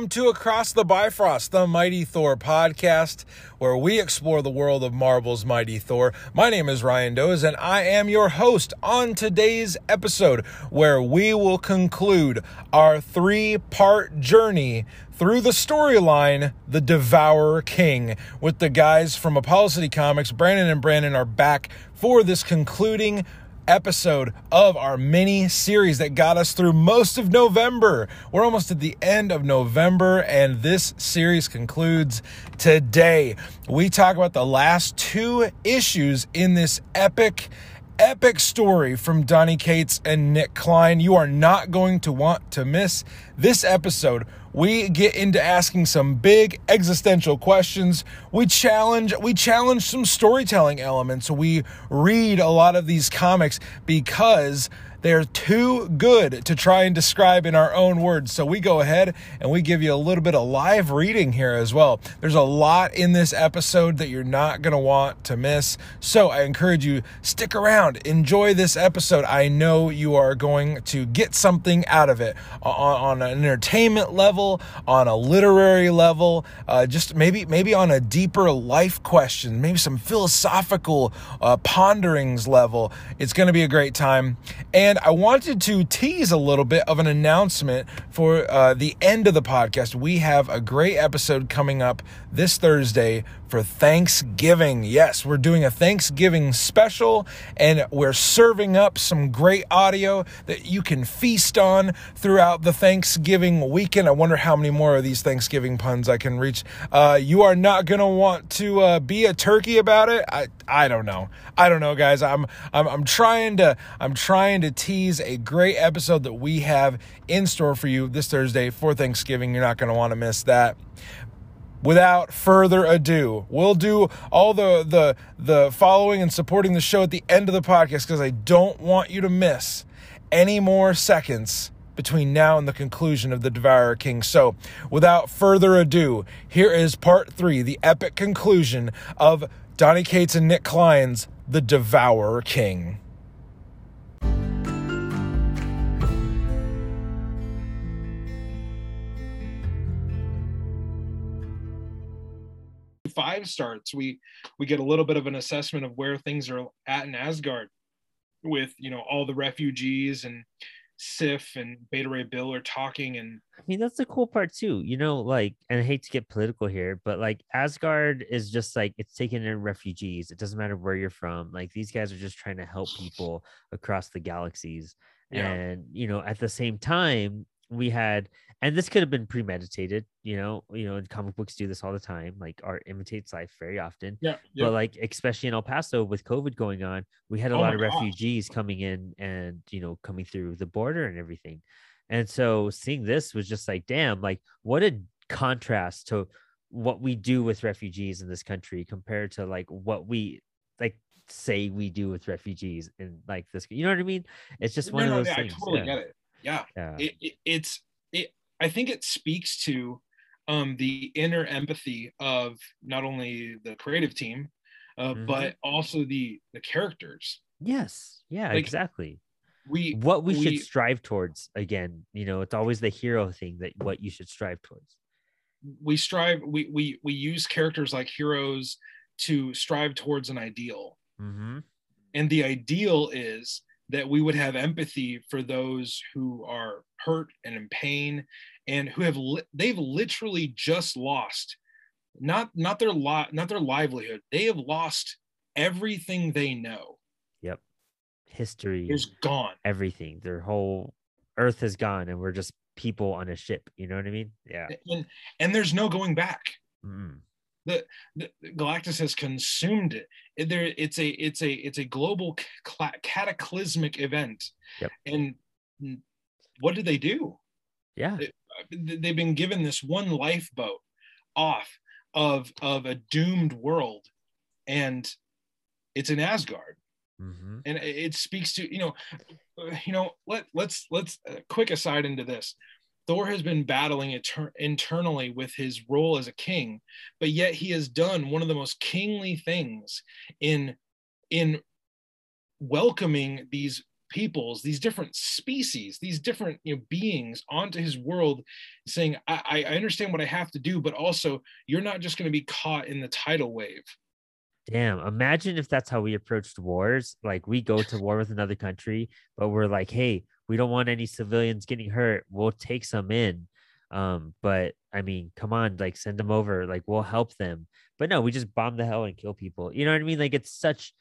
welcome to Across the Bifrost, the Mighty Thor podcast, where we explore the world of Marvel's Mighty Thor. My name is Ryan Doze, and I am your host on today's episode, where we will conclude our three part journey through the storyline, The Devourer King, with the guys from Apollo City Comics. Brandon and Brandon are back for this concluding episode of our mini series that got us through most of November. We're almost at the end of November, and this series concludes today. We talk about the last two issues in this epic epic story from Donny Cates and Nic Klein. You are not going to want to miss this episode we get into asking some big existential questions. We challenge we challenge some storytelling elements. We read a lot of these comics because they're too good to try and describe in our own words. So we go ahead and we give you a little bit of live reading here as well. There's a lot in this episode that you're not going to want to miss. So I encourage you stick around, enjoy this episode. I know you are going to get something out of it on, on an entertainment level, on a literary level, uh, just maybe maybe on a deeper life question, maybe some philosophical uh, ponderings level. It's going to be a great time. And and I wanted to tease a little bit of an announcement for uh, the end of the podcast. We have a great episode coming up this Thursday for Thanksgiving. Yes, we're doing a Thanksgiving special and we're serving up some great audio that you can feast on throughout the Thanksgiving weekend. I wonder how many more of these Thanksgiving puns I can reach. Uh, you are not going to want to uh, be a turkey about it. I, I don't know. I don't know, guys. I'm, I'm, I'm trying to, I'm trying to tease a great episode that we have in store for you this Thursday for Thanksgiving. You're not going to want to miss that without further ado we'll do all the the the following and supporting the show at the end of the podcast because i don't want you to miss any more seconds between now and the conclusion of the devourer king so without further ado here is part three the epic conclusion of donny cates and Nic klein's the devourer king. Five starts, we we get a little bit of an assessment of where things are at in Asgard, with you know all the refugees and Sif and Beta Ray Bill are talking, and I mean that's the cool part too. You know, like, and I hate to get political here, but like Asgard is just like it's taking in refugees. It doesn't matter where you're from. Like these guys are just trying to help people across the galaxies. Yeah. And you know, at the same time, we had and this could have been premeditated you know you know comic books do this all the time like art imitates life very often yeah, yeah. but like especially in el paso with covid going on we had a oh lot of gosh. refugees coming in and you know coming through the border and everything and so seeing this was just like damn like what a contrast to what we do with refugees in this country compared to like what we like say we do with refugees in like this you know what i mean it's just one no, of those no, things i totally yeah. get it yeah, yeah. It, it, it's it i think it speaks to um the inner empathy of not only the creative team uh, mm-hmm. but also the the characters. Yes. Yeah like, exactly. we what we, we, should strive towards again you know it's always the hero thing that what you should strive towards. We strive we we we use characters like heroes to strive towards an ideal. Mm-hmm. and the ideal is that we would have empathy for those who are hurt and in pain and who have li- they've literally just lost not not their lot not their livelihood. They have lost everything they know. Yep. History. Is gone. Everything. Their whole earth is gone and we're just people on a ship. You know what i mean? Yeah. And and there's no going back. Mm the, the, Galactus has consumed it. There, it's a it's a it's a global cataclysmic event. Yep. And what did they do? Yeah, they, have been given this one lifeboat off of of a doomed world, and it's in Asgard. Mm-hmm. And it speaks to you know, you know. Let let's let's uh, quick aside into this. Thor has been battling inter- internally with his role as a king, but yet he has done one of the most kingly things in in welcoming these peoples, these different species, these different you know, beings onto his world, saying, I, I understand what I have to do, but also you're not just going to be caught in the tidal wave. Damn, imagine if that's how we approached wars. Like we go to war with another country, but we're like, hey, we don't want any civilians getting hurt. We'll take some in. Um, but I mean, come on, like send them over, like we'll help them. But no, we just bomb the hell and kill people. You know what I mean? Like it's such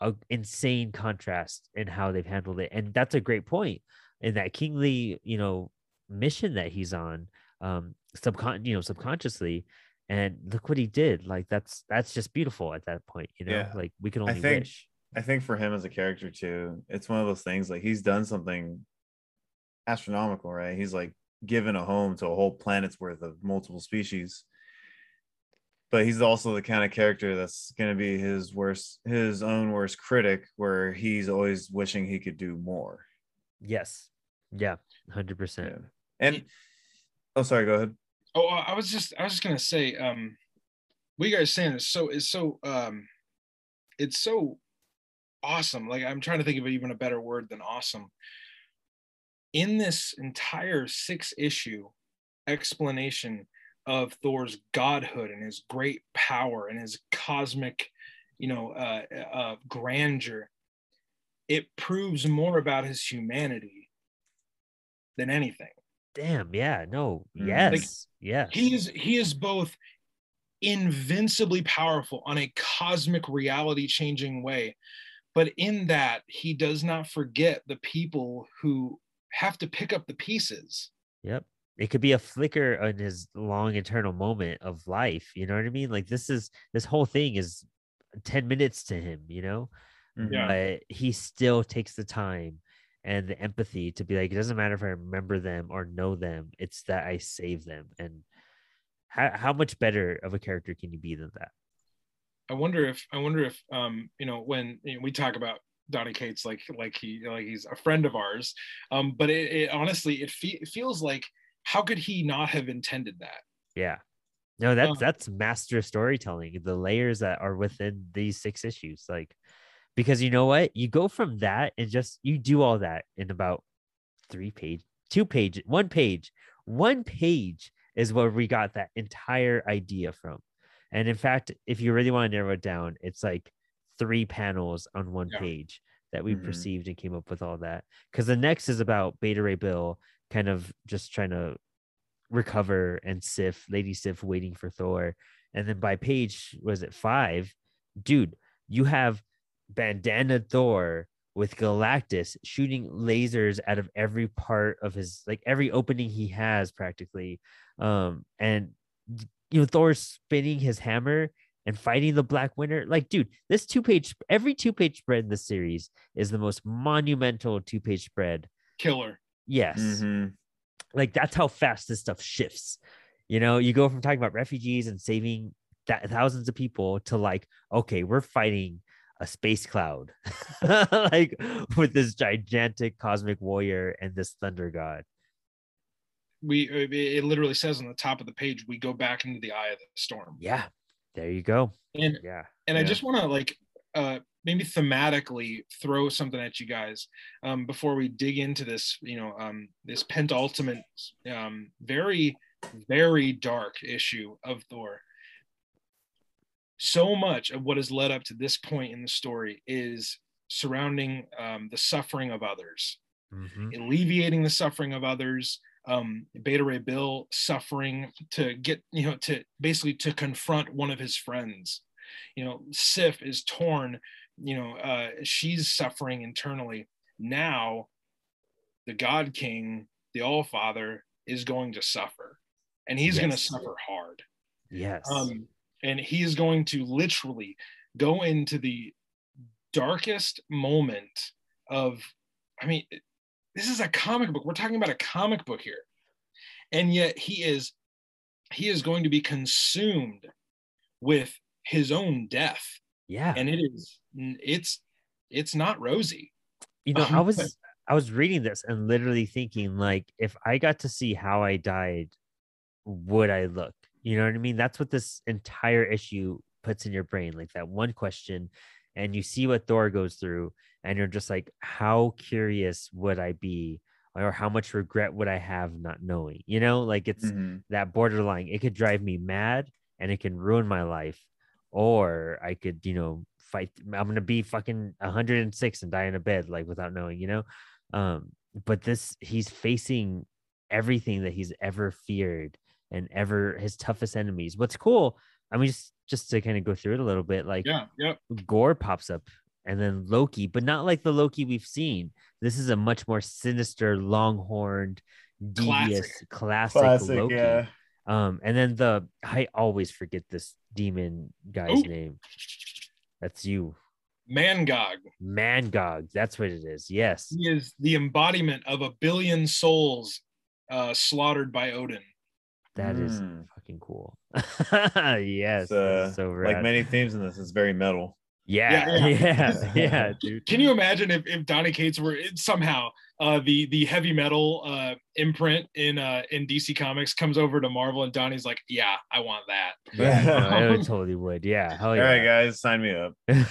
a insane contrast in how they've handled it. And that's a great point in that kingly, you know, mission that he's on, um, subcon you know, subconsciously. And look what he did. Like that's that's just beautiful at that point, you know. Yeah. Like we can only I think wish. I think for him as a character too, it's one of those things like he's done something astronomical, right? He's like given a home to a whole planet's worth of multiple species. But he's also the kind of character that's going to be his worst, his own worst critic, where he's always wishing he could do more. Yes. Yeah. Hundred percent. Yeah. And oh, sorry, go ahead. Oh, I was just I was just gonna say, um, what you guys saying is so is so um, it's so awesome. Like I'm trying to think of even a better word than awesome. In this entire six issue explanation of Thor's godhood and his great power and his cosmic, you know, uh, uh, grandeur, it proves more about his humanity than anything. Damn. Yeah. No. Mm. Yes. Like, yeah. he is he is both invincibly powerful on a cosmic reality changing way but in that he does not forget the people who have to pick up the pieces Yep. It could be a flicker in his long eternal moment of life. You know what I mean? Like this is this whole thing is 10 minutes to him, you know? Mhm. Yeah. But he still takes the time and the empathy to be like, it doesn't matter if I remember them or know them, it's that I save them. And how, how much better of a character can you be than that? i wonder if i wonder if um you know when you know, we talk about donny cates like like he like he's a friend of ours um but it, it honestly it, fe- it feels like how could he not have intended that Yeah. No, that's Um, that's master storytelling. The layers that are within these six issues, like because you know what, you go from that and just you do all that in about three page, two page, one page, one page is where we got that entire idea from. And in fact, if you really want to narrow it down, it's like three panels on one Yeah. page that we Mhm. perceived and came up with all that. Because the next is about Beta Ray Bill kind of just trying to recover and Sif, Lady Sif waiting for Thor. And then by page, was it five? Dude, you have bandana Thor with Galactus shooting lasers out of every part of his like every opening he has practically. Um, and you know, Thor's spinning his hammer and fighting the Black Winter. Like, dude, this two page, every two page spread in the series is the most monumental two page spread. killer. Yes. Mhm. like that's how fast this stuff shifts. You know you go from talking about refugees and saving that thousands of people to like okay we're fighting a space cloud. Like with this gigantic cosmic warrior and this thunder god. We it it literally says on the top of the page we go back into the eye of the storm. Yeah there you go. And yeah. and i just want to like uh maybe thematically throw something at you guys um before we dig into this you know um this pentultimate um very very dark issue of thor. So much of what has led up to this point in the story is surrounding um, the suffering of others Mhm. alleviating the suffering of others um beta ray bill suffering to get you know to basically to confront one of his friends. You know sif is torn you know uh she's suffering internally. Now the god king the all father is going to suffer and he's going to suffer hard. Yes. Um, and he is going to literally go into the darkest moment of i mean this is a comic book. We're talking about a comic book here. And yet he is he is going to be consumed with his own death. Yeah. And it is it's it's not rosy. You know i Um, was i was reading this and literally thinking like if i got to see how i died would i look? You know what i mean? That's what this entire issue puts in your brain like that one question. And you see what Thor goes through, and you're just like, how curious would I be, or how much regret would I have not knowing? You know, like it's Mhm. that borderline. It could drive me mad, and it can ruin my life, or I could, you know, fight. I'm gonna be fucking 106 and die in a bed, like without knowing, you know. Um, but this, he's facing everything that he's ever feared and ever his toughest enemies. What's cool, I mean, just just to kind of go through it a little bit, like Yeah, yep. Gorr pops up and then Loki, but not like the Loki we've seen. This is a much more sinister, long-horned, devious, classic, Classic, Loki. yeah. Um, and then the I always forget this demon guy's Ooh. name. That's you, Mangog. Mangog. That's what it is. Yes, He is the embodiment of a billion souls uh, slaughtered by Odin. that is Mm. fucking cool. yes, uh, that's so like many themes in this, it's very metal. Yeah, Yeah, yeah, yeah, dude. Can you imagine if, if Donny Cates were somehow uh, the the heavy metal uh, imprint in uh, in DC Comics comes over to Marvel and Donny's like, yeah, I want that. Yeah, no, it totally would. Yeah, hell yeah. right, guys, sign me up.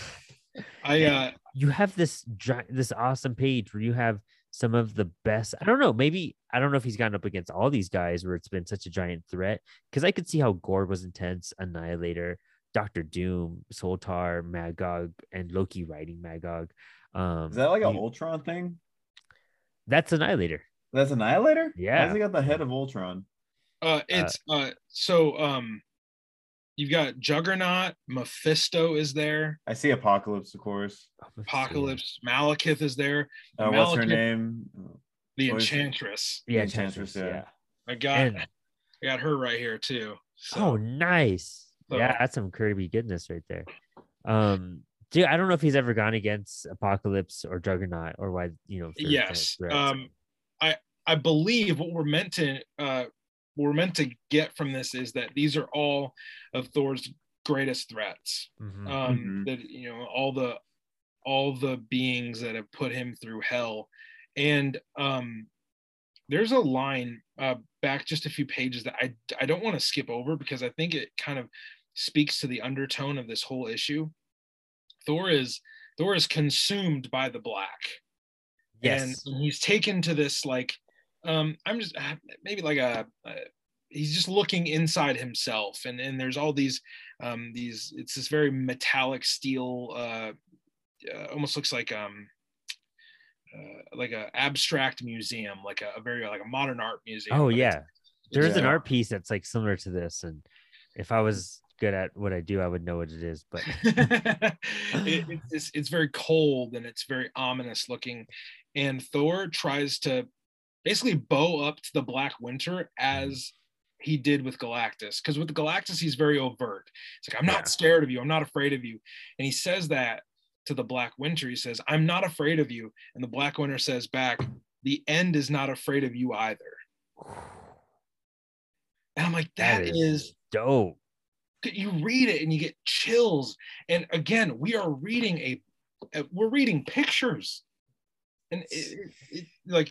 I uh, you have this gi- this awesome page where you have some of the best. I don't know, maybe I don't know if he's gotten up against all these guys where it's been such a giant threat. Because I could see how Gorr was intense, Annihilator, Doctor Doom, Surtur, Mangog, and Loki writing Mangog. Um, Is that like an you- Ultron thing? that's Annihilator. That's Annihilator? Yeah. Has he got the head of Ultron? uh, it's uh, so um, you've got Juggernaut, Mephisto is there, I see Apocalypse, of course. Apocalypse, Malekith is there, Uh, what's her name? the What is it? Enchantress. Yeah, Enchantress, Enchantress, yeah. yeah. I got And- I got her right here too. So, Oh, nice. Yeah, that's some Kirby goodness right there. Um, dude, I don't know if he's ever gone against Apocalypse or Juggernaut or why you know. for kind of yes. Um, I I believe what we're meant to uh, what we're meant to get from this is that these are all of Thor's greatest threats. Mhm. Um, Mhm. That you know all the all the beings that have put him through hell, and um, there's a line uh, back just a few pages that I I don't want to skip over because I think it kind of speaks to the undertone of this whole issue. Thor is Thor is consumed by the black yes. and he's taken to this like um i'm just uh, maybe like a, uh he's just looking inside himself and and there's all these um these it's this very metallic steel uh, uh almost looks like um uh, like a abstract museum like a, a very like a modern art museum Oh yeah, there's an art piece that's like similar to this, and if I was good at what I do, I would know what it is. But it, it's, it's, very cold and it's very ominous looking and thor tries to basically bow up to the black winter mm-hmm. as he did with galactus because with galactus he's very overt it's like i'm not Yeah. scared of you i'm not afraid of you and he says that to the black winter he says i'm not afraid of you and the black winter says back the end is not afraid of you either and i'm like that is dope. You read it and you get chills and again we are reading a a- we're reading pictures and it, it, like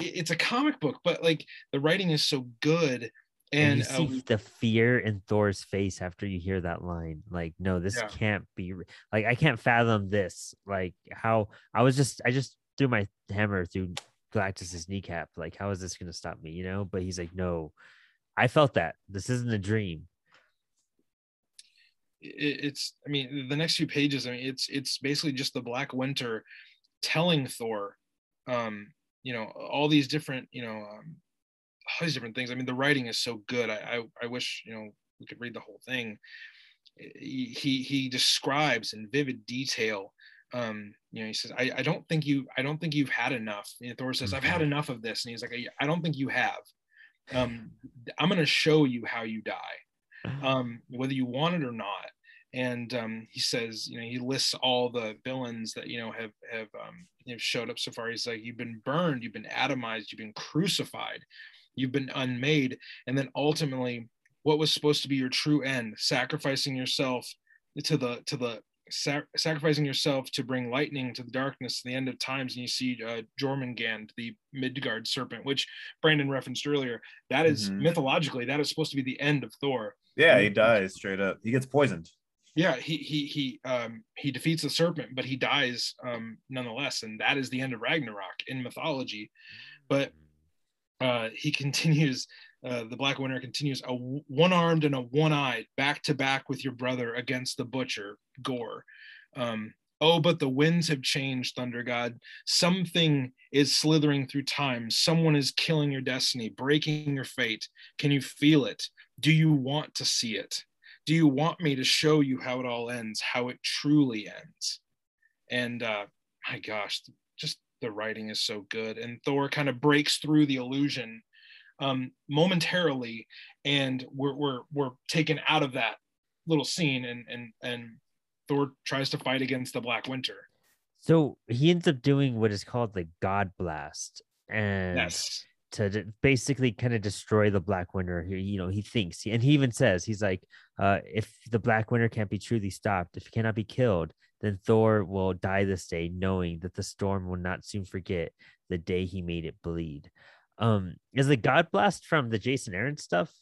it- it's a comic book but like the writing is so good And, and, you uh, see we- the fear in Thor's face after you hear that line. Like, no, this Yeah. can't be. Like, I can't fathom this. Like, how I was just, I just threw my hammer through Galactus's kneecap. Like, how is this going to stop me? You know? But he's like, no, I felt that. This isn't a dream. It, it's i mean the next few pages i mean it's it's basically just the black winter telling thor um you know all these different you know um, all these different things. I mean the writing is so good. I i, I wish you know we could read the whole thing. He he, describes in vivid detail um you know he says I, I don't think you i don't think you've had enough. Know, thor says i've had Mhm. enough of this. And he's like i, I don't think you have. Um i'm going to show you how you die um, whether you want it or not. And um, he says, you know, he lists all the villains that you know have have um, you know, showed up so far. He's like, you've been burned, you've been atomized, you've been crucified, you've been unmade, and then ultimately, what was supposed to be your true end, sacrificing yourself to the to the sac- sacrificing yourself to bring lightning to the darkness to the end of times and you see uh, jormungand the midgard serpent which brandon referenced earlier that is Mhm. mythologically that is supposed to be the end of thor Yeah, he dies straight up. He gets poisoned. Yeah, he he he um he defeats the serpent, but he dies um nonetheless, and that is the end of Ragnarok in mythology. But uh he continues uh, the Black Winter continues a one armed and a one eyed back to back with your brother against the butcher, gorr Um, oh, but the winds have changed, Thunder God. Something is slithering through time. Someone is killing your destiny, breaking your fate. Can you feel it? Do you want to see it? Do you want me to show you how it all ends, how it truly ends? And uh, my gosh, just the writing is so good. And Thor kind of breaks through the illusion um, momentarily, and we're, we're we're taken out of that little scene, and and and Thor tries to fight against the Black Winter. So he ends up doing what is called the God Blast, and Yes. To basically kind of destroy the Black Winter. He, you know, he thinks, and he even says, he's like, uh, if the Black Winter can't be truly stopped, if he cannot be killed, then Thor will die this day, knowing that the storm will not soon forget the day he made it bleed. Um, is the God Blast from the Jason Aaron stuff?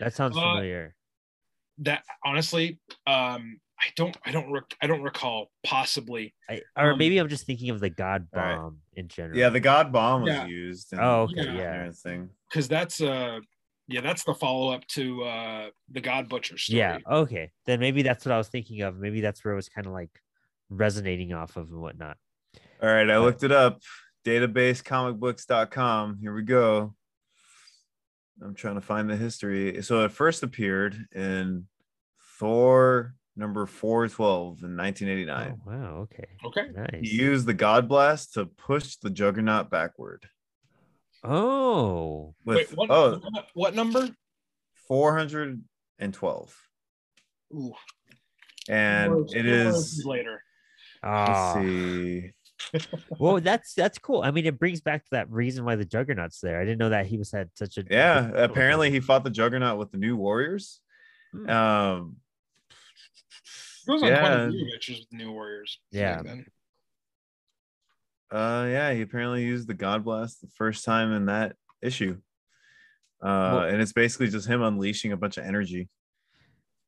That sounds Uh, familiar. That honestly, um, I don't I don't rec- I don't recall possibly. I, or um, maybe I'm just thinking of the God all right. Bomb in general. Yeah, the God Bomb was Yeah. used. in Oh, okay, the yeah. Thing. because that's uh yeah that's the follow-up to uh the god butcher story Yeah. Okay. Then maybe that's what I was thinking of. Maybe that's where it was kind of like resonating off of and whatnot. All right, I Right. looked it up. Databasecomicbooks.com. Here we go. I'm trying to find the history. So it first appeared in Thor number 412 in 1989. Oh, wow. Okay. okay Nice. He used the God Blast to push the Juggernaut backward. oh. With wait what, oh, what, what number 412. Ooh, And words- it later let's Ah. see. well, that's that's cool. I mean, it brings back to that reason why the Juggernaut's there. I didn't know that he was had such a Yeah, apparently he fought the Juggernaut with the new warriors. Hmm. Um it goes on Yeah. quite a few adventures with the new warriors Yeah. Uh, yeah, he apparently used the God Blast the first time in that issue. Uh, Well- and it's basically just him unleashing a bunch of energy.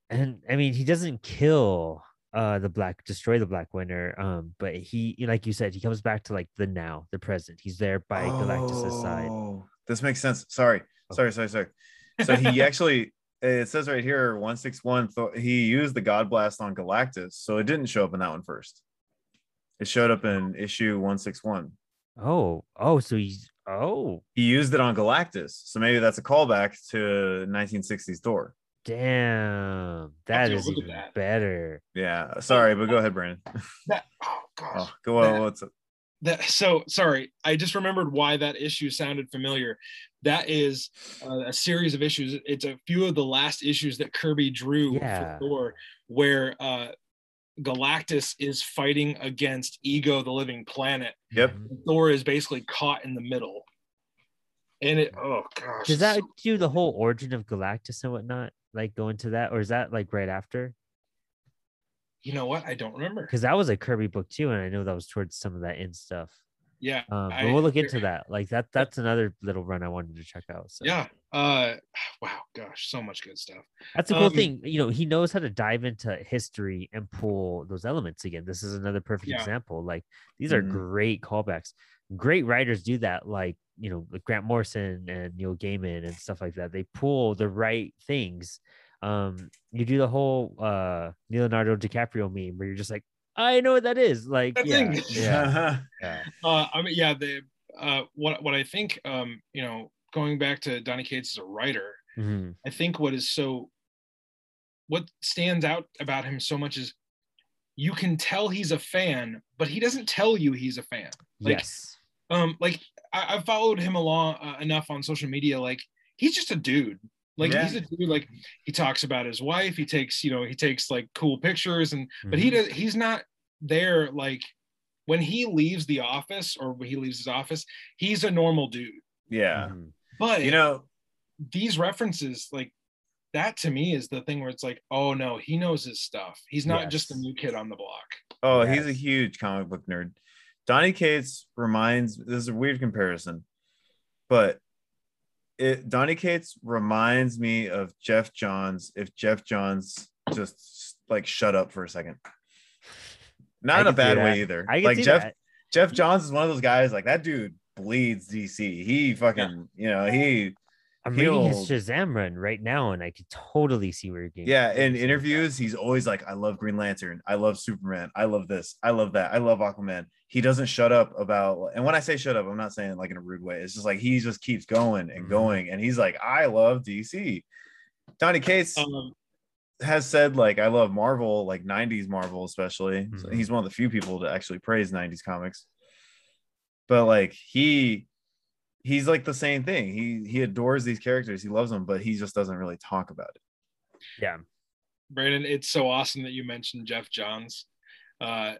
and I mean, he doesn't kill uh the black destroy the black winter um but he like you said he comes back to like the now the present he's there by galactus's side Oh, This makes sense. Sorry, Oh. sorry, sorry, sorry. So he actually, it says right here, one six one. He used the God Blast on Galactus, so it didn't show up in that one first. It showed up in issue one six one. oh oh so he's oh He used it on Galactus, so maybe that's a callback to 1960s Thor. damn that to is look at even that. better Yeah, sorry, but go ahead, Brandon. that oh gosh Oh, go on. What's up? That so sorry i just remembered why that issue sounded familiar. That is uh, a series of issues. It's a few of the last issues that kirby drew Yeah. for thor where uh galactus is fighting against ego the living planet. Yep. Thor is basically caught in the middle. And it oh gosh. Does that do the whole origin of galactus and whatnot like go into that or is that like right after you know what i don't remember because that was a kirby book too and i know that was towards some of that in stuff yeah um, but I- we'll look into that like that that's another little run i wanted to check out so yeah uh wow gosh so much good stuff That's a cool Um, thing. You know, he knows how to dive into history and pull those elements again. This is another perfect Yeah. example. Like these are Mhm. great callbacks. Great writers do that, like you know, like Grant Morrison and Neil Gaiman and stuff like that. They pull the right things. Um, you do the whole uh Leonardo DiCaprio meme where you're just like, I know what that is. Like, That yeah, thing. yeah, yeah. Uh, I mean, yeah, the uh, what what I think, um, you know, going back to Donny Cates as a writer, Mhm. I think what is so, what stands out about him so much is, you can tell he's a fan, but he doesn't tell you he's a fan. Like, yes. um, like I, I've followed him along uh, enough on social media. Like he's just a dude. Like Yeah. he's a dude. Like he talks about his wife. He takes, you know, he takes like cool pictures, and but he Mhm. does. He's not there like when he leaves the office or when he leaves his office. He's a normal dude. Yeah. Mhm. But You know, these references, like that, to me is the thing where it's like, oh no, he knows his stuff. He's not just a new kid on the block. oh, he's a huge comic book nerd. Donny Cates reminds this is a weird comparison, but it Donny Cates reminds me of Geoff Johns if Geoff Johns just like shut up for a second. Not in a bad way either. I Like Jeff that. Geoff Johns is one of those guys. Like that dude bleeds DC. He fucking you know he I'm reading his he'll- Shazam run right now, and I could totally see where you're getting. yeah. In interviews, he's always like, "I love Green Lantern. I love Superman. I love this. I love that. I love Aquaman." He doesn't shut up about. And when I say shut up, I'm not saying like in a rude way. It's just like he just keeps going and Mhm. going, and he's like, "I love DC." Donny Cates Um, has said like I love Marvel, like 90s Marvel, especially. So Mhm. he's one of the few people to actually praise 90s comics. But like he he's like the same thing. He he adores these characters, he loves them, but he just doesn't really talk about it. Yeah. Brandon, it's so awesome that you mentioned Geoff Johns. Uh,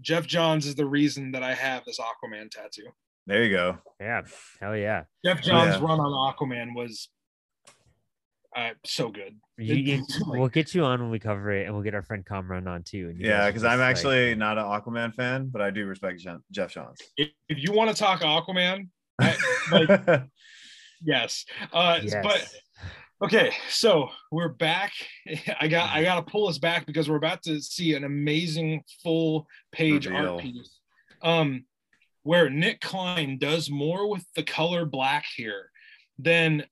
Geoff Johns is the reason that I have this Aquaman tattoo. There you go. Yeah. Hell yeah. Geoff Johns' Yeah. run on Aquaman was uh, so good. You, you, we'll get you on when we cover it, and we'll get our friend Kamran on too. and Yeah, because I'm like- actually not an Aquaman fan, but I do respect Jeff- Geoff Johns. If, if you want to talk Aquaman, I, like, yes. Uh, Yes. But okay, so we're back. I got I got to pull us back because we're about to see an amazing full page Reveal. art piece. Um, where Nic Klein does more with the color black here than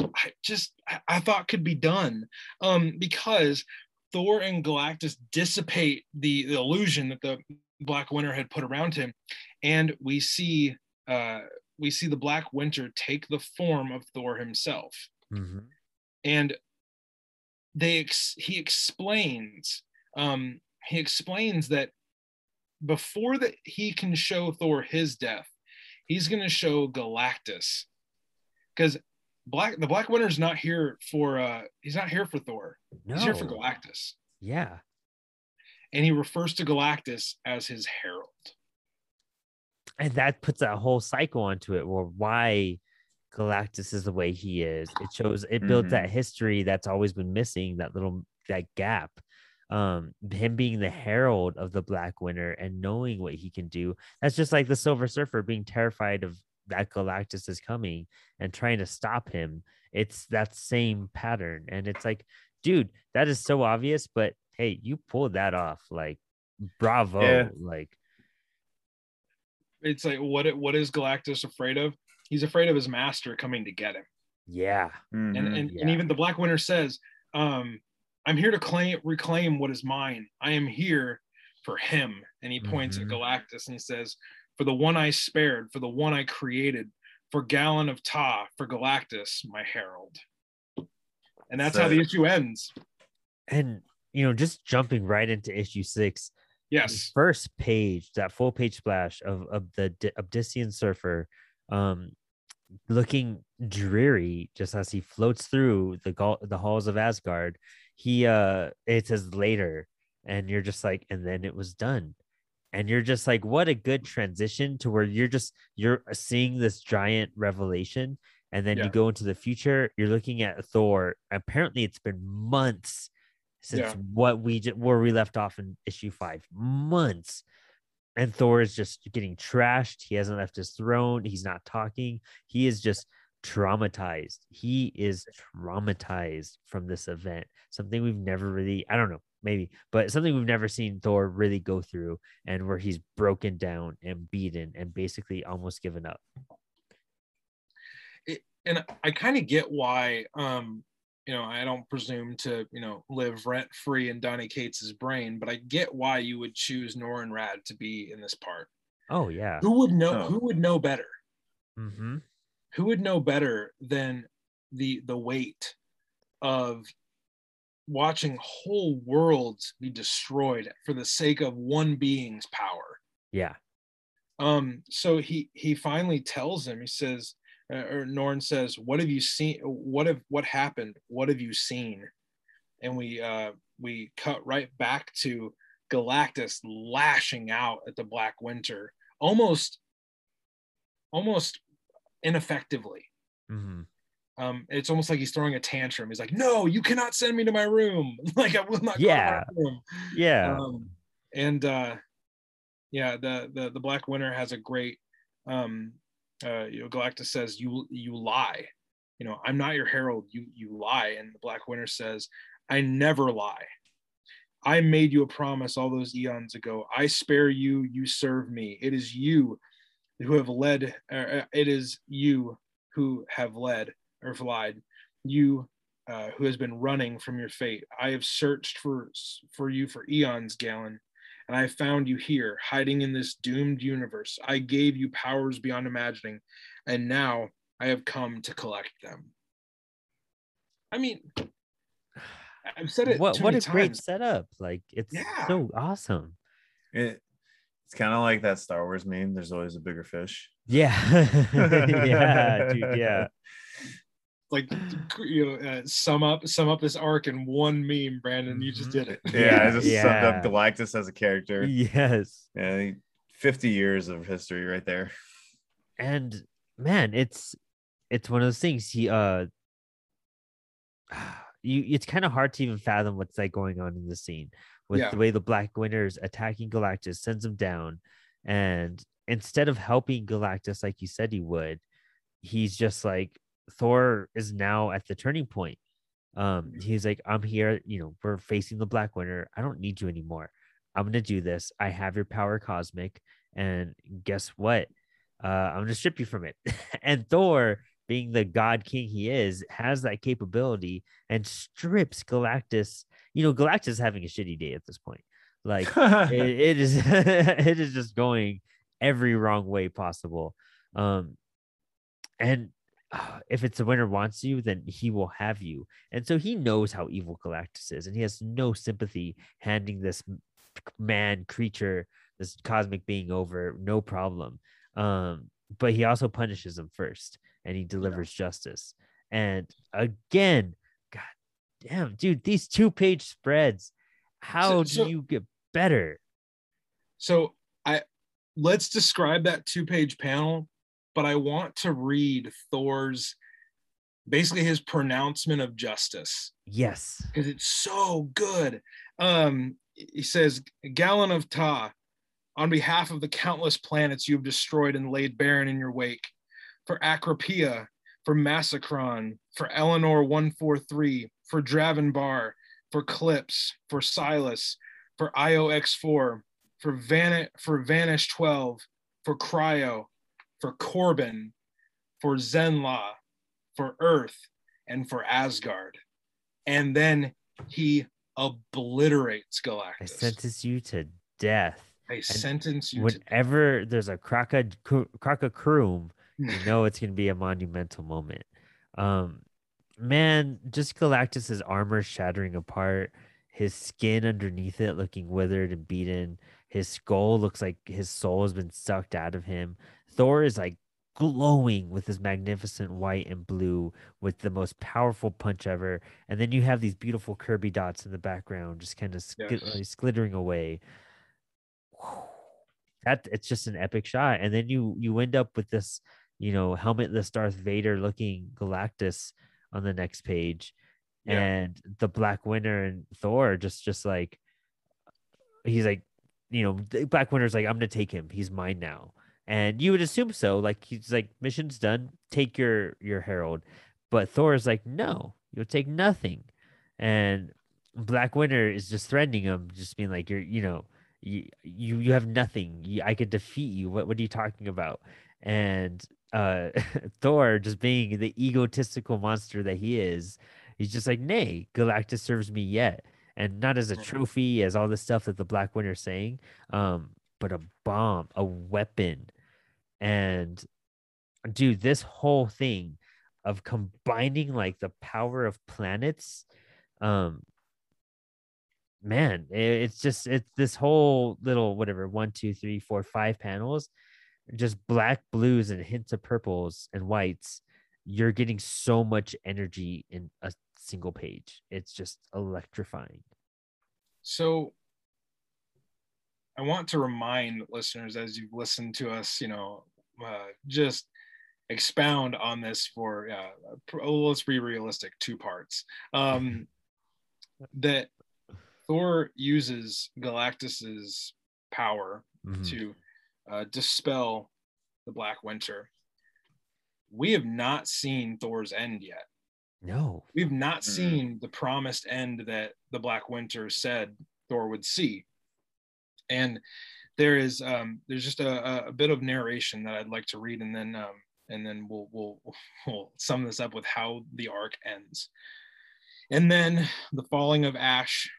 I just I, I thought could be done. Um, because Thor and Galactus dissipate the, the illusion that the Black Winter had put around him, and we see uh, we see the Black Winter take the form of Thor himself, Mhm. and they ex- he explains um, he explains that before that he can show Thor his death, he's going to show Galactus because Black the Black Winter's not here for uh, he's not here for Thor. No. He's here for Galactus, Yeah. and he refers to Galactus as his herald. And that puts a whole cycle onto it where why galactus is the way he is. It shows it builds that history that's always been missing that little that gap um him being the herald of the black winter and knowing what he can do. That's just like the silver surfer being terrified of that galactus is coming and trying to stop him. It's that same pattern. And it's like dude that is so obvious but hey you pulled that off. Like bravo. Yeah. like It's like what it- what is Galactus afraid of? He's afraid of his master coming to get him. yeah and Mhm. and, and Yeah. even the black winter says um i'm here to claim reclaim what is mine i am here for him and he points Mhm. at galactus and he says for the one i spared for the one i created for galan of taa for galactus my herald and that's how the issue ends and you know just jumping right into issue six the yes. First page that full page splash of, of the D- surfer um looking dreary just as he floats through the gal- the halls of asgard he uh it says later and you're just like and then it was done. And you're just like what a good transition to where you're just you're seeing this giant revelation and then Yeah. you go into the future you're looking at thor. Apparently it's been months since Yeah. what we ju- where we left off in issue five months. And thor is just getting trashed. He hasn't left his throne. He's not talking. He is just traumatized. He is traumatized from this event. Something we've never really i don't know maybe but something we've never seen thor really go through and where he's broken down and beaten and basically almost given up. And i kind of get why um you know i don't presume to you know live rent free in donny cates's brain but i get why you would choose norrin radd to be in this part. Oh yeah. Who would know Oh. who would know better? Mm-hmm. who would know better than the the weight of watching whole worlds be destroyed for the sake of one being's power? Yeah. Um so he he finally tells him he says or norn says what have you seen what have what happened what have you seen and we uh we cut right back to galactus lashing out at the black winter almost almost ineffectively mm-hmm. um, it's almost like he's throwing a tantrum. He's like, "No, you cannot send me to my room. like I will not go Yeah. to my room." yeah Um, and uh, yeah, the the the Black Winter has a great. Um, uh, you know, Galactus says, "You you lie. You know, I'm not your herald. You you lie." And the Black Winter says, "I never lie. I made you a promise all those eons ago. I spare you, you serve me. It is you who have led, uh, it is you who have led or lied. You uh, who has been running from your fate. I have searched for for you for eons, Galan, and I found you here, hiding in this doomed universe. I gave you powers beyond imagining, and now I have come to collect them. I mean, I've said it. What what a many great setup! Like it's Yeah. so awesome. It, it's kind of like that Star Wars meme. There's always a bigger fish. Yeah, yeah, dude. Yeah, Like you know, uh, sum up sum up this arc in one meme, Brandon. You just Mhm. did it. Yeah, I just summed up Galactus as a character. yes. Yeah, 50 years of history right there. and man it's it's one of those things he uh you it's kind of hard to even fathom what's like going on in the scene with Yeah. the way the black winter is attacking galactus sends him down and instead of helping galactus like you said he would he's just like thor is now at the turning point um he's like i'm here you know we're facing the black winter i don't need you anymore i'm gonna do this i have your power cosmic and guess what uh, I'm gonna strip you from it. and Thor, being the god king he is, has that capability and strips Galactus. You know, Galactus is having a shitty day at this point. Like it, it is, it is just going every wrong way possible. Um, and if it's the winner wants you, then he will have you. And so he knows how evil Galactus is, and he has no sympathy handing this man creature, this cosmic being over, no problem. Um but he also punishes him first and he delivers justice. And again god damn dude these two page spreads how so- do you get better? So I let's describe that two-page panel, but I want to read Thor's basically his pronouncement of justice yes because it's so good. Um, he says, "Galan of Taa, on behalf of the countless planets you have destroyed and laid barren in your wake, for Acropia, for Massacron, for Eleanor 143, for Dravenbar, for Clips, for Silas, for IOX4, for Van for Vanish 12, for Cryo, for Corbin, for Zenla, for Earth, and for Asgard. And then he obliterates Galactus. i sentence you to death I sentence you to whenever there's a croca crocacroom you know it's gonna be a monumental moment. Um, man, just Galactus's armor shattering apart, his skin underneath it looking withered and beaten. His skull looks like his soul has been sucked out of him. Thor is like glowing with his magnificent white and blue with the most powerful punch ever. And then you have these beautiful Kirby dots in the background, just kind of Yes. skittering away. That it's just an epic shot, and then you you end up with this you know, helmetless Darth Vader looking Galactus on the next page. Yeah. And the Black Winter and Thor just just like he's like, you know, Black Winter's like, I'm gonna take him. He's mine now. And you would assume so. Like he's like, mission's done. Take your your herald. But Thor is like, no, you'll take nothing. And Black Winter is just threatening him, just being like, you're, you know, you you, you have nothing. You, I could defeat you. What what are you talking about? And uh Thor just being the egotistical monster that he is, he's just like, nay, Galactus serves me yet. And not as a Mhm. trophy, as all the stuff that the Black Winter's saying, um, but a bomb, a weapon. And dude, this whole thing of combining like the power of planets, um, man, i- it's just it's this whole little whatever one, two, three, four, five panels, just black, blues, and hints of purples and whites. You're getting so much energy in a single page. It's just electrifying. So I want to remind listeners as you've listened to us, you know, uh, just expound on this for, uh, oh, let's be realistic, two parts. Um, that Thor uses Galactus's power Mhm. to uh, dispel the Black Winter. We have not seen Thor's end yet. No. We've not Mhm. seen the promised end that the Black Winter said Thor would see. And there is um, there's just a, a bit of narration that I'd like to read, and then um, and then we'll we'll we'll sum this up with how the arc ends. And then the falling of ash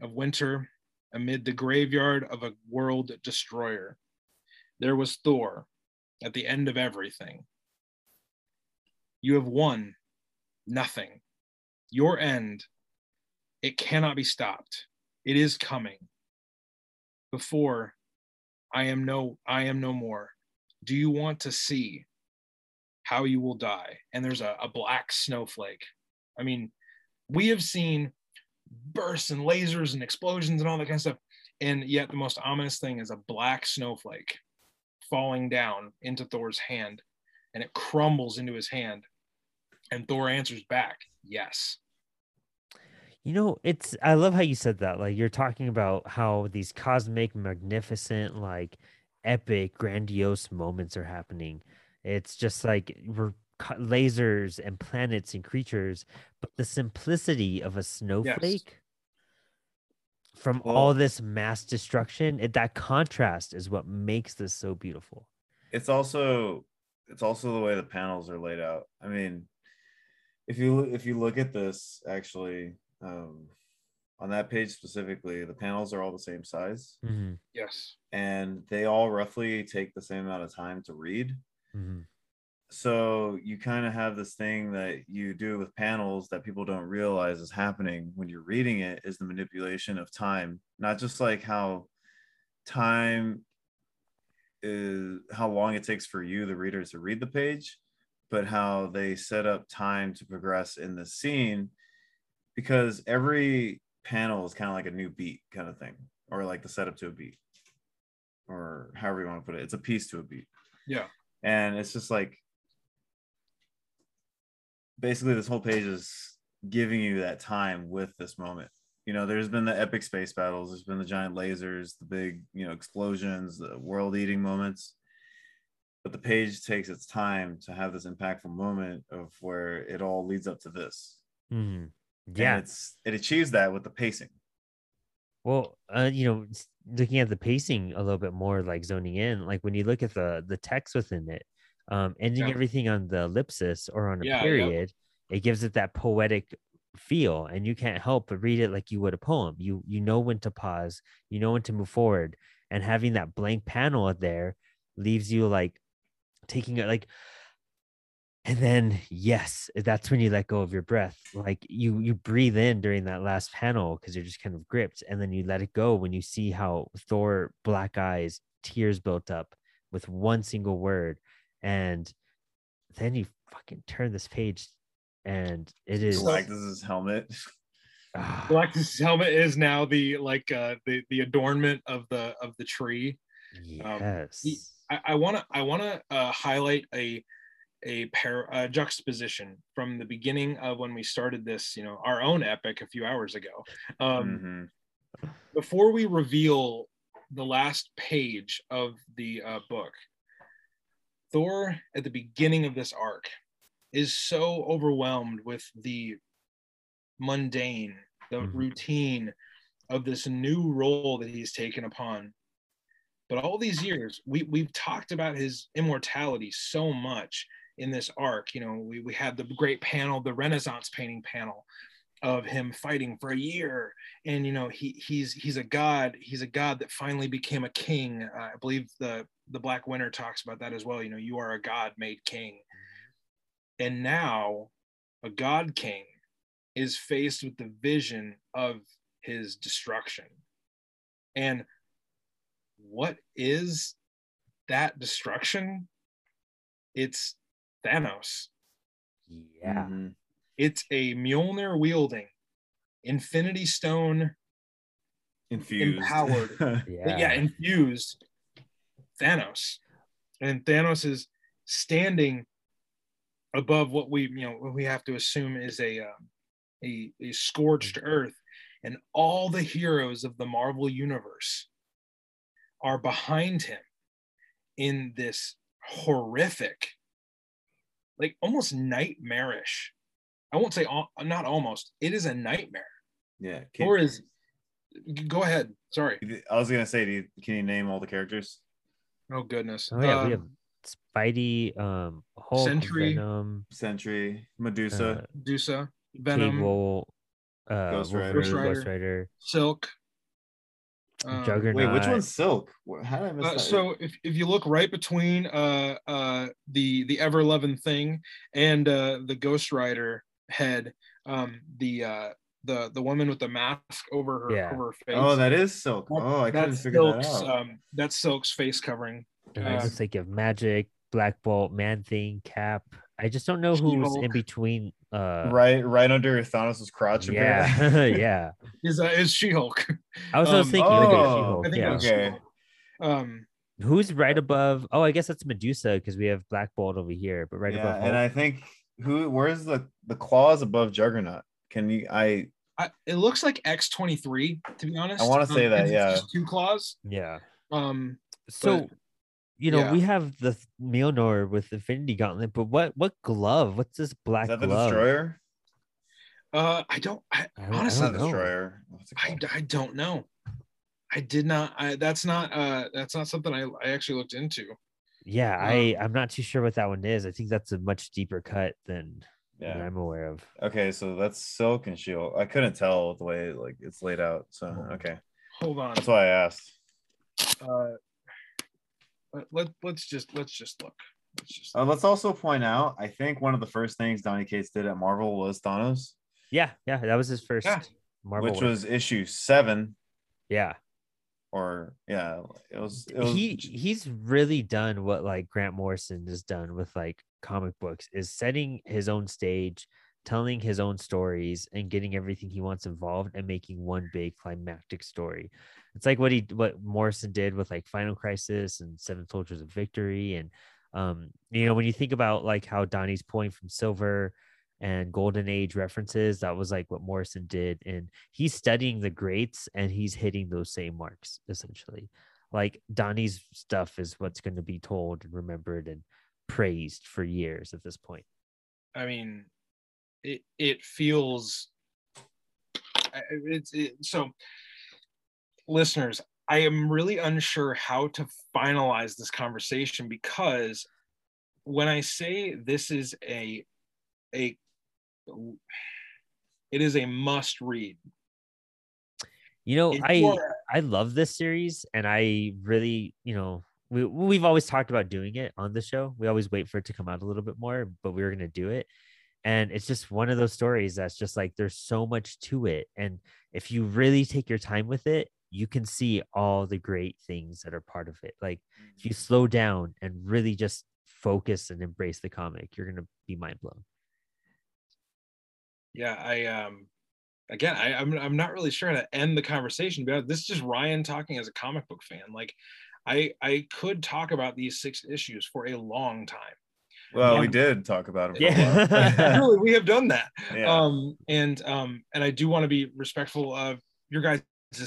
of winter amid the graveyard of a world destroyer. There was Thor at the end of everything. You have won nothing. Your end, it cannot be stopped. It is coming. Before I am no I am no more. Do you want to see how you will die? And there's a, a black snowflake. I mean, we have seen bursts and lasers and explosions and all that kind of stuff. And yet the most ominous thing is a black snowflake falling down into Thor's hand and it crumbles into his hand. And Thor answers back, yes. You know, it's I love how you said that. Like you're talking about how these cosmic, magnificent, like epic, grandiose moments are happening. It's just like we're lasers and planets and creatures, but the simplicity of a snowflake from Well- all this mass destruction, it, that contrast is what makes this so beautiful. it's also it's also the way the panels are laid out. I mean, if you if you look at this actually um, on that page specifically, the panels are all the same size Mhm, Yes. and they all roughly take the same amount of time to read. mhm. So you kind of have this thing that you do with panels that people don't realize is happening when you're reading it is the manipulation of time, not just like how time is how long it takes for you, the reader, to read the page, but how they set up time to progress in the scene because every panel is kind of like a new beat kind of thing, or like the setup to a beat, or however you want to put it. It's a piece to a beat. Yeah. and it's just like basically this whole page is giving you that time with this moment. You know there's been the epic space battles there's been the giant lasers the big you know explosions the world eating moments. But the page takes its time to have this impactful moment of where it all leads up to this mm-hmm. Mhm. And Yeah. it's it achieves that with the pacing Well, uh, you know, looking at the pacing a little bit more, like zoning in, like when you look at the the text within it, um, ending Yeah. everything on the ellipsis or on a Yeah, yeah. period, it gives it that poetic feel, and you can't help but read it like you would a poem. You you know when to pause, you know when to move forward, and having that blank panel there leaves you like taking it like and then yes that's when you let go of your breath like you you breathe in during that last panel because you're just kind of gripped and then you let it go when you see how thor black eyes tears built up with one single word and then you fucking turn this page and it is like this is helmet. Ah, Galactus' helmet is now the like uh the the adornment of the of the tree. yes. I want to I want to uh, highlight a a pair a juxtaposition from the beginning of when we started this, you know, our own epic a few hours ago. Um, Mhm. Before we reveal the last page of the uh, book, Thor at the beginning of this arc is so overwhelmed with the mundane, the Mhm. routine of this new role that he's taken upon. But all these years, we, we've talked about his immortality so much in this arc. You know, we, we had the great panel, the Renaissance painting panel of him fighting for a year. And, you know, he, he's, he's a God, he's a God that finally became a king. Uh, I believe the, the Black Winter talks about that as well. You know, you are a God made king. And now a God king is faced with the vision of his destruction. And what is that destruction? It's Thanos. yeah Mhm. It's a Mjolnir wielding, Infinity Stone, infused Empowered. yeah yeah. infused Thanos. And Thanos is standing above what we, you know, what we have to assume is a, um, a, a scorched earth. And all the heroes of the Marvel universe are behind him in this horrific, like almost nightmarish. I won't say al- not almost. It is a nightmare. yeah Thor is go ahead. Sorry. I was gonna say, do you, can you name all the characters? Oh goodness. Oh yeah, we have Um, Spidey, um, Hulk, Sentry. Venom, Sentry, Medusa. uh, Medusa, Venom, Cable, uh, Ghost Wolverine, Rider. Ghost Rider. Ghost Rider, Silk. Um, Juggernaut. Wait, which one's Silk? How did I miss Uh, that? so if, if you look right between uh uh the the ever loving thing and uh the Ghost Rider head, um the uh the the woman with the mask over her Yeah. over her face. oh, that is Silk. That- Oh, I couldn't that's figure that out. um that's Silk's face covering. And it Um, looks like you have Magik, Black Bolt, Man Thing, Cap. I just don't know who's in She-Hulk. between. Uh, right, right under Thanos' crotch. apparently. yeah, yeah. Is uh is She Hulk? I was just Um, thinking, look at oh, She-Hulk, I think yeah. it was Okay. She-Hulk. Um Who's right above? Oh, I guess that's Medusa because we have Black Bolt over here, but right yeah, above. and Hulk- I think who? Where's the the claws above Juggernaut? Can you? I I, it looks like X23 to be honest. I wanna say Um, that, it's yeah. just two claws. yeah. Um So, you know, yeah. we have the th- Mjolnir with Infinity Gauntlet, but what what glove? What's this black is that the glove? destroyer? uh I don't I, I don't, Honestly, I don't destroyer. I. I don't know. I did not. I, that's not. Uh, that's not something I, I actually looked into. Yeah, I Um, I'm not too sure what that one is. I think that's a much deeper cut than, than Yeah. I'm aware of. Okay, so that's Silk and Shield. I couldn't tell the way like it's laid out. So okay, Hold on. that's why I asked. Uh, let, let let's just let's just look. Let's just. Uh, let's also point out. I think one of the first things Donny Cates did at Marvel was Thanos, Yeah, yeah, that was his first Yeah. Marvel. which work. was issue seven, yeah. or yeah, it was. It was he he's really done what like Grant Morrison has done with like comic books is setting his own stage, telling his own stories and getting everything he wants involved and making one big climactic story. It's like what he what Morrison did with like Final Crisis and Seven Soldiers of Victory and um you know when you think about like how Donny's pulling from Silver and Golden Age references that was like what Morrison did and he's studying the greats and he's hitting those same marks essentially like Donny's stuff is what's going to be told and remembered and praised for years at this point. I mean, it it feels. It's it, so. Listeners, I am really unsure how to finalize this conversation because when I say this is a a it is a must read. You know, I I love this series and I really, you know, we we've always talked about doing it on the show. We always wait for it to come out a little bit more, but we were going to do it. And it's just one of those stories that's just like there's so much to it and if you really take your time with it, you can see all the great things that are part of it. Like if you slow down and really just focus and embrace the comic, you're going to be mind blown. yeah i um again I, I'm, I'm not really sure how to end the conversation but this is just ryan talking as a comic book fan like i i could talk about these six issues for a long time well, we did talk about it. Yeah. really we have done that yeah. um and um and i do want to be respectful of your guys'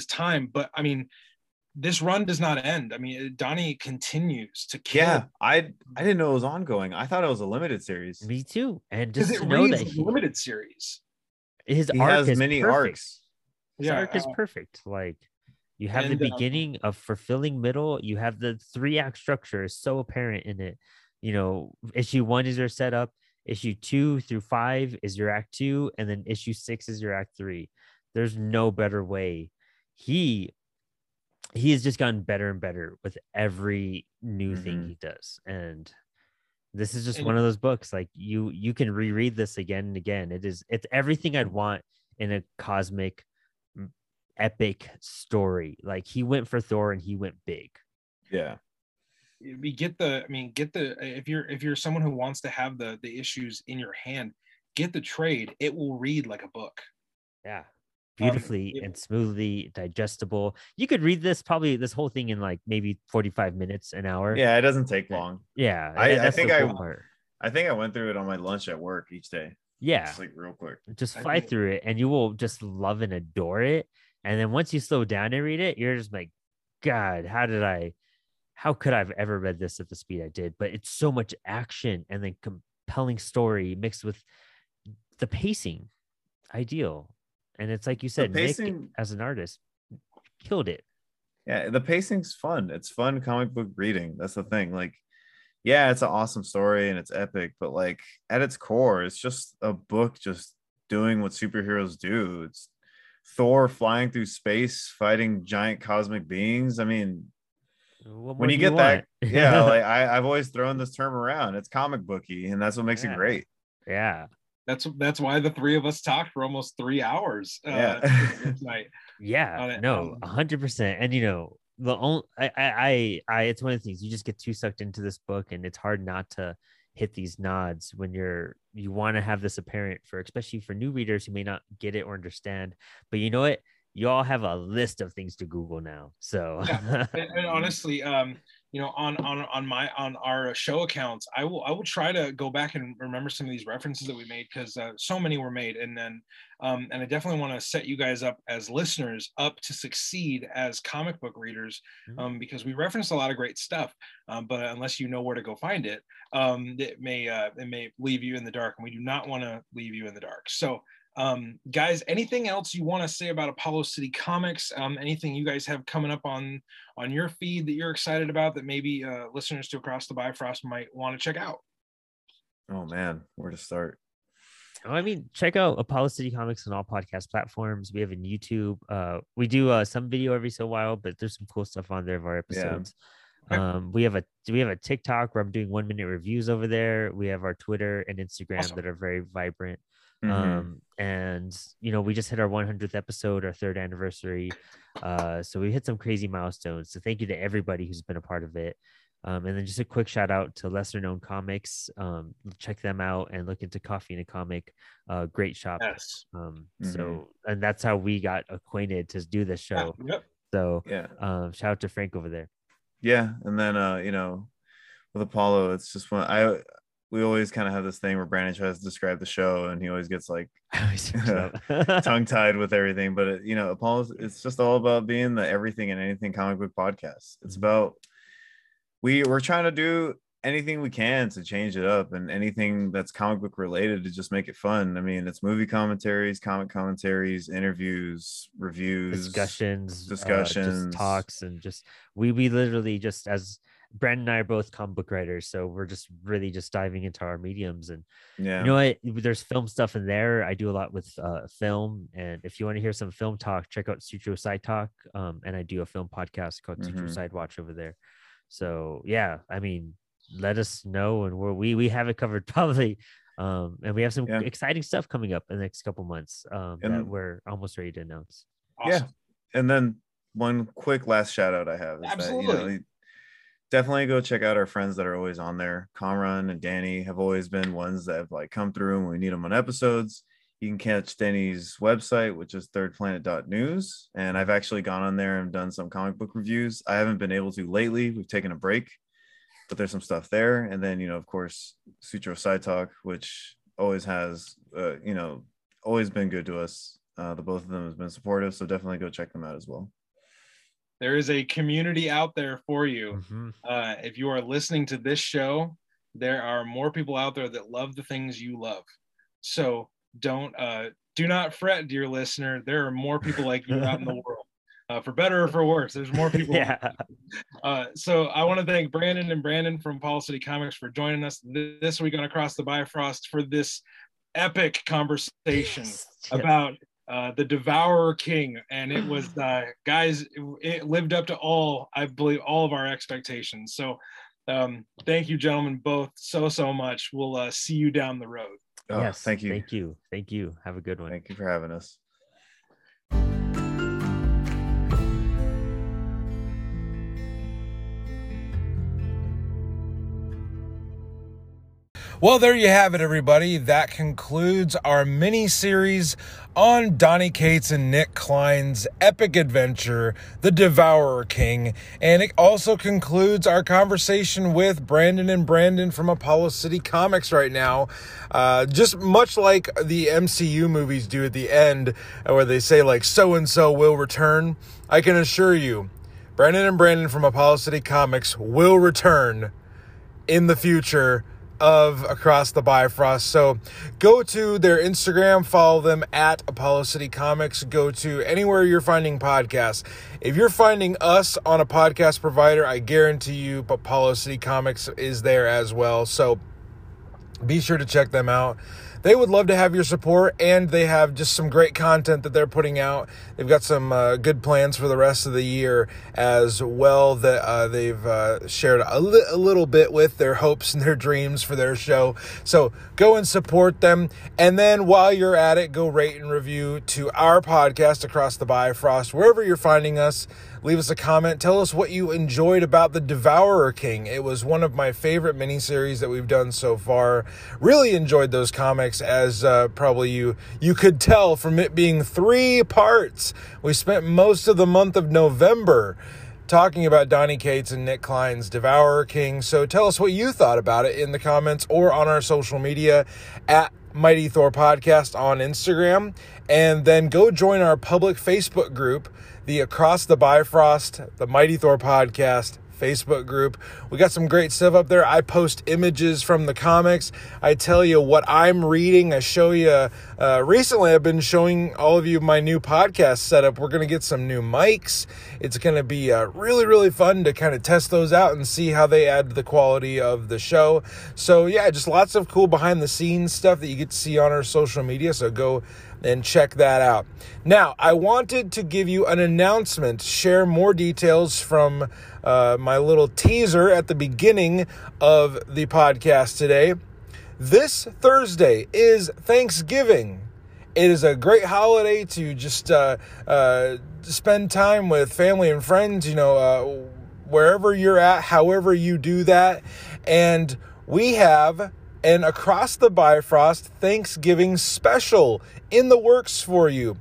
time but i mean this run does not end i mean donny continues to kill yeah, I I didn't know it was ongoing. I thought it was a limited series. Me too. And just it to know that he, limited series his He arc has is many perfect. arcs. His Yeah, arc is uh, perfect. Like you have and, the um, beginning of fulfilling middle. You have the three act structure is so apparent in it. You know, issue one is your setup. Issue two through five is your act two, and then issue six is your act three. There's no better way. He he has just gotten better and better with every new thing Mhm. he does, and this is just And- one of those books. Like you you can reread this again and again. It is it's everything I'd want in a cosmic epic story. Like he went for Thor and he went big. Yeah. We get the i mean get the if you're if you're someone who wants to have the the issues in your hand get the trade it will read like a book Yeah. Um, Beautifully yeah. and smoothly digestible. You could read this probably this whole thing in like maybe 45 minutes, an hour. Yeah, it doesn't take long. Yeah. I- I that's the think I- part. I think I went through it on my lunch at work each day. Yeah. Just like real quick. just fly through it and you will just love and adore it. And then once you slow down and read it, you're just like, God, how did I, how could I have ever read this at the speed I did? But it's so much action and then compelling story mixed with the pacing, ideal. And it's like you said, Nic pacing- as an artist, killed it. Yeah, the pacing's fun. It's fun comic book reading. That's the thing. Like, yeah, it's an awesome story and it's epic, but like at its core, it's just a book just doing what superheroes do. It's Thor flying through space, fighting giant cosmic beings. I mean, when more you do get that, yeah, like I, I've always thrown this term around. It's comic booky, and that's what makes Yeah. it great. yeah, That's that's why the three of us talked for almost three hours uh, Yeah. this night. yeah, on no, um, a hundred percent. And you know, the only I, I, I, I, it's one of the things you just get too sucked into this book, and it's hard not to hit these nods when you're you want to have this apparent for especially for new readers who may not get it or understand. But you know what? You all have a list of things to Google now. So and, and honestly um you know on on on my on our show accounts i will i will try to go back and remember some of these references that we made because uh, so many were made and then um and i definitely want to set you guys up as listeners up to succeed as comic book readers Mhm. um because we reference a lot of great stuff um, but unless you know where to go find it um it may uh it may leave you in the dark and we do not want to leave you in the dark so um, guys, anything else you want to say about Apollo City Comics? Um, anything you guys have coming up on on your feed that you're excited about that maybe uh, listeners to Across the Bifrost might want to check out? Oh man, where to start? Oh, I mean, check out Apollo City Comics on all podcast platforms. We have a YouTube. Uh, we do uh, some video every so while, but there's some cool stuff on there of our Yeah. episodes. Okay. Um, we have a we have a TikTok where I'm doing one minute reviews over there. We have our Twitter and Instagram Awesome. that are very vibrant. Mhm. Um, and you know, we just hit our 100th episode, our third anniversary. Uh, so we hit some crazy milestones. So thank you to everybody who's been a part of it. Um, and then just a quick shout out to lesser known comics. Um, check them out and look into Coffee and a Comic. Uh, great shop. Yes. Um, Mhm. so and that's how we got acquainted to do this show. Yep. So yeah, um, shout out to Frank over there. yeah, and then uh, you know, with Apollo, it's just one. I we always kind of have this thing where Brandon tries to describe the show, and he always gets like always mix it up. tongue tied with everything. But it, you know, Apollo's it's just all about being the everything and anything comic book podcast. It's Mhm. about we we're trying to do anything we can to change it up and anything that's comic book related to just make it fun. I mean, it's movie commentaries, comic commentaries, interviews, reviews, discussions, uh, discussions. just talks, and just we we literally just as Brandon and I are both comic book writers, so we're just really just diving into our mediums. And Yeah. you know what? There's film stuff in there. I do a lot with uh, film, and if you want to hear some film talk, check out Sutro Side Talk. Um, and I do a film podcast called Sutro Mhm. Side Watch over there. So yeah, I mean, let us know, and we're, we we have it covered probably. Um, and we have some Yeah. exciting stuff coming up in the next couple months um, that we're almost ready to announce. Awesome. Yeah. And then one quick last shout out I have is that you know Absolutely. Definitely go check out our friends that are always on there. Comron and Danny have always been ones that have like come through and we need them on episodes. You can catch Danny's website, which is thirdplanet.news. And I've actually gone on there and done some comic book reviews. I haven't been able to lately. We've taken a break, but there's some stuff there. And then, you know, of course, Sutro Side Talk, which always has, uh, you know, always been good to us. Uh, the both of them have been supportive. So definitely go check them out as well. There is a community out there for you. Mhm. Uh, if you are listening to this show, there are more people out there that love the things you love. So don't uh, do not fret, dear listener. There are more people like you out in the world, uh, for better or for worse. There's more people. Yeah. Uh, so I want to thank Brandon and Brandon from Apollo City Comics for joining us th- this week on Across the Bifrost for this epic conversation Yes. about uh, the Devourer King, and it was uh, guys, it, it lived up to all I believe all of our expectations. So um, thank you, gentlemen, both so so much. We'll uh, see you down the road. Oh, yes. Thank you. Thank you. Thank you. Have a good one. Thank you for having us. Well, there you have it, everybody. That concludes our mini series on Donny Cates and Nic Klein's epic adventure, The Devourer King. And it also concludes our conversation with Brandon and Brandon from Apollo City Comics right now. Uh, just much like the MCU movies do at the end, where they say, like, so and so will return. I can assure you, Brandon and Brandon from Apollo City Comics will return in the future of Across the Bifrost. So go to their Instagram, follow them at Apollo City Comics. Go to anywhere you're finding podcasts. If you're finding us on a podcast provider, I guarantee you Apollo City Comics is there as well. So be sure to check them out they would love to have your support and they have just some great content that they're putting out. They've got some uh, good plans for the rest of the year as well that uh, they've uh, shared a, li- a, little bit with their hopes and their dreams for their show. So go and support them. And then while you're at it go rate and review to our podcast across the bifrost wherever you're finding us leave us a comment. Tell us what you enjoyed about The Devourer King. It was one of my favorite miniseries that we've done so far. Really enjoyed those comics, as uh, probably you you could tell from it being three parts. We spent most of the month of November talking about Donny Cates and Nic Klein's Devourer King. So tell us what you thought about it in the comments or on our social media at Mighty Thor Podcast on Instagram. And then go join our public Facebook group the Across the Bifrost, the Mighty Thor podcast Facebook group. We got some great stuff up there. I post images from the comics. I tell you what I'm reading. I show you. Uh, recently, I've been showing all of you my new podcast setup. We're going to get some new mics. It's going to be uh, really, really fun to kind of test those out and see how they add to the quality of the show. So, yeah, just lots of cool behind the scenes stuff that you get to see on our social media. So, go and check that out. Now, I wanted to give you an announcement, share more details from uh, my little teaser at the beginning of the podcast today. This Thursday is Thanksgiving. It is a great holiday to just uh, uh, spend time with family and friends, you know, uh, wherever you're at, however you do that. And we have an Across the Bifrost Thanksgiving special in the works for you.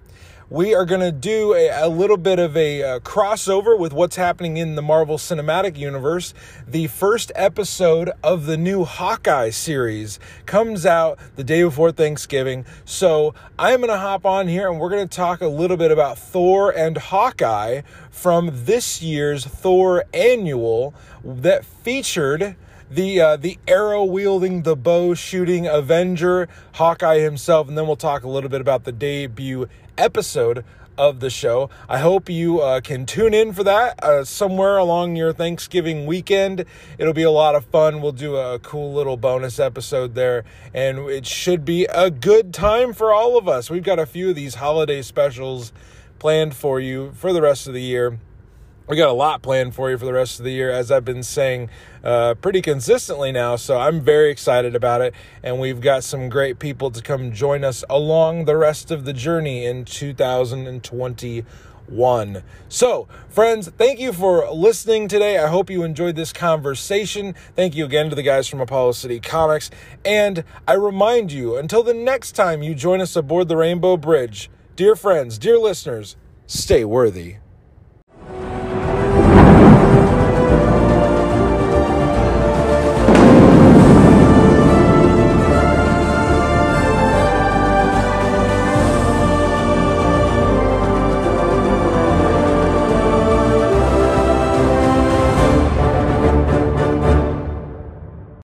We are going to do a, a, little bit of a, a uh, crossover with what's happening in the Marvel Cinematic Universe. The first episode of the new Hawkeye series comes out the day before Thanksgiving. So I'm going to hop on here and we're going to talk a little bit about Thor and Hawkeye from this year's Thor annual that featured the uh, the arrow wielding, the bow shooting Avenger, Hawkeye himself, and then we'll talk a little bit about the debut episode of the show. I hope you uh, can tune in for that uh, somewhere along your Thanksgiving weekend. It'll be a lot of fun. We'll do a cool little bonus episode there, and it should be a good time for all of us. We've got a few of these holiday specials planned for you for the rest of the year we got a lot planned for you for the rest of the year, as I've been saying uh, pretty consistently now. So I'm very excited about it. And we've got some great people to come join us along the rest of the journey in 2021. So, friends, thank you for listening today. I hope you enjoyed this conversation. Thank you again to the guys from Apollo City Comics. And I remind you, until the next time you join us aboard the Rainbow Bridge, dear friends, dear listeners, stay worthy.